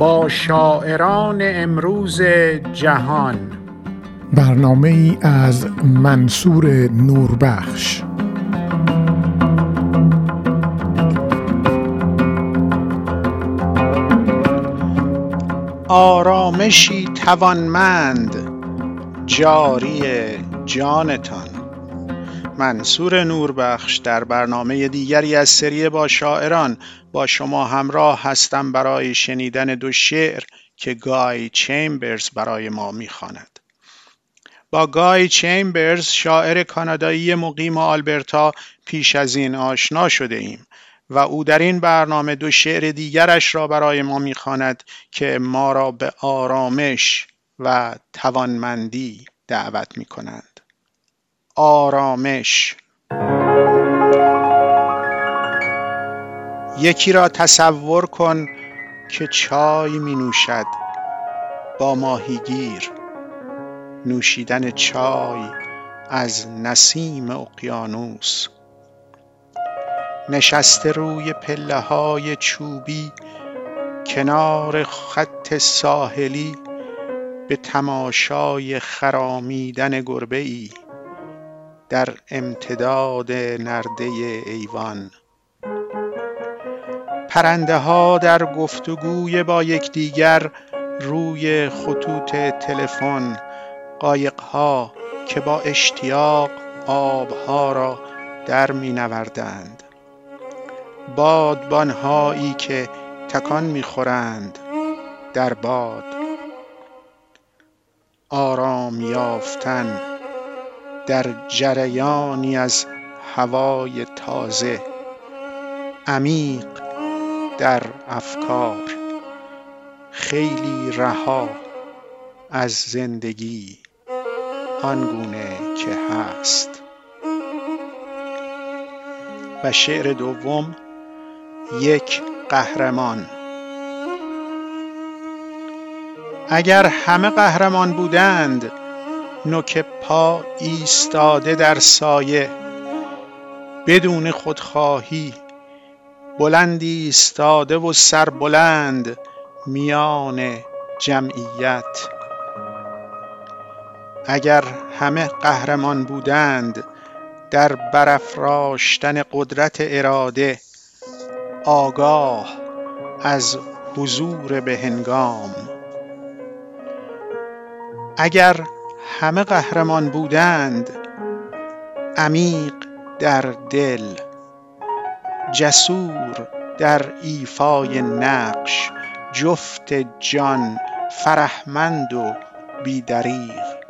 با شاعران امروز جهان. برنامه ای از منصور نوربخش. آرامشی توانمند جاری جانتان. منصور نوربخش در برنامه دیگری از سری با شاعران با شما همراه هستم برای شنیدن دو شعر که گای چیمبرز برای ما می‌خواند. با گای چیمبرز شاعر کانادایی مقیم آلبرتا پیش از این آشنا شده ایم و او در این برنامه دو شعر دیگرش را برای ما می‌خواند که ما را به آرامش و توانمندی دعوت می کنند. آرامش. یکی را تصور کن که چای می نوشد با ماهیگیر. نوشیدن چای از نسیم اقیانوس. نشسته روی پله های چوبی کنار خط ساحلی به تماشای خرامیدن گربه ای در امتداد نرده ایوان. پرنده ها در گفتگوی با یکدیگر روی خطوط تلفن قایقها که با اشتیاق آبها را در می نوردند بادبانهایی که تکان می‌خورند در باد. آرام یافتن در جریانی از هوای تازه عمیق در افکار خیلی رها از زندگی آنگونه که هست. و شعر دوم یک قهرمان. اگر همه قهرمان بودند نوک پا ایستاده در سایه. بدون خودخواهی بلند ایستاده و سربلند میان جمعیت. اگر همه قهرمان بودند در برافراشتن قدرت اراده آگاه از حضور به هنگام اگر همه قهرمان بودند. عمیق در دل جسور در ایفای نقش جفت جان فرهمند و بیدریغ.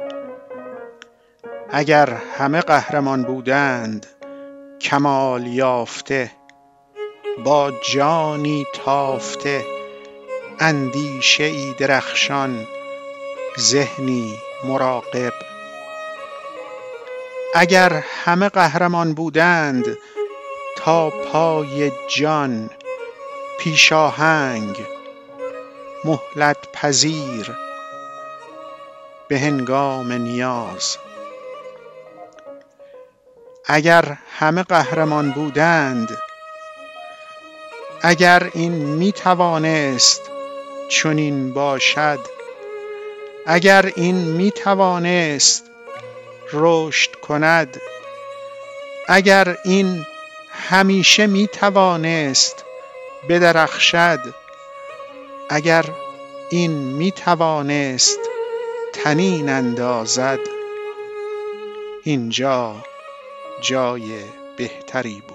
اگر همه قهرمان بودند کمال یافته با جانی تافته اندیشه ای درخشان ذهنی مراقب. اگر همه قهرمان بودند تا پای جان پیشاهنگ مهلت پذیر به هنگام نیاز. اگر همه قهرمان بودند اگر این می توانست چنین باشد اگر این می توانست رشد کند اگر این همیشه می توانست بدرخشد اگر این می توانست تنین اندازد اینجا جای بهتری بود.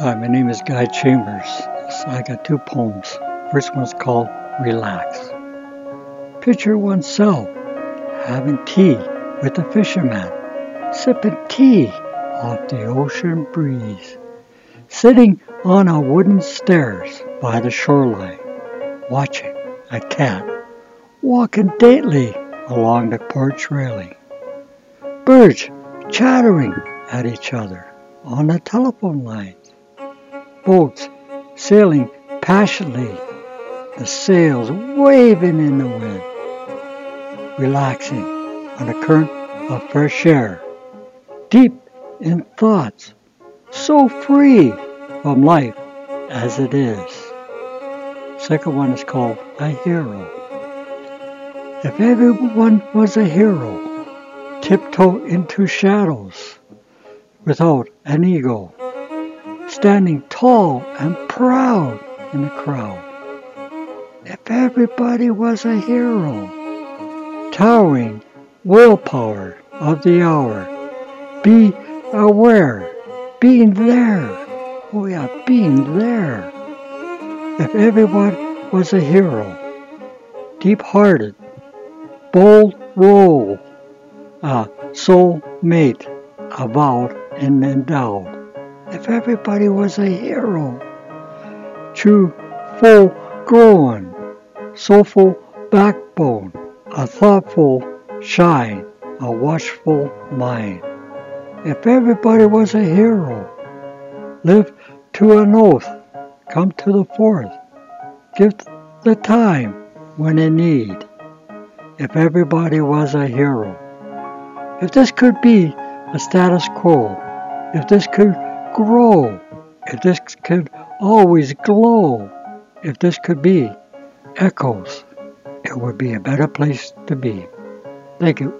Hi, my name is Guy Chambers. So I got two poems. First one's called Relax. Picture oneself having tea with a fisherman, sipping tea off the ocean breeze, sitting on a wooden stairs by the shoreline, watching a cat walking daintily along the porch railing, birds chattering at each other on the telephone line boats sailing passionately, the sails waving in the wind, relaxing on a current of fresh air, deep in thoughts, so free from life as it is. Second one is called a hero. If everyone was a hero, tiptoe into shadows without an ego, standing tall and proud in the crowd. If everybody was a hero, towering willpower of the hour, be aware, being there. Oh yeah, being there. If everyone was a hero, deep-hearted, bold role, a soul mate, avowed and endowed. If everybody was a hero, true, full grown, soulful backbone, a thoughtful shine, a watchful mind. If everybody was a hero, live to an oath, come to the fourth, give the time when in need. If everybody was a hero, if this could be a status quo, if this could grow, if this could always glow, if this could be echoes, it would be a better place to be. Thank you.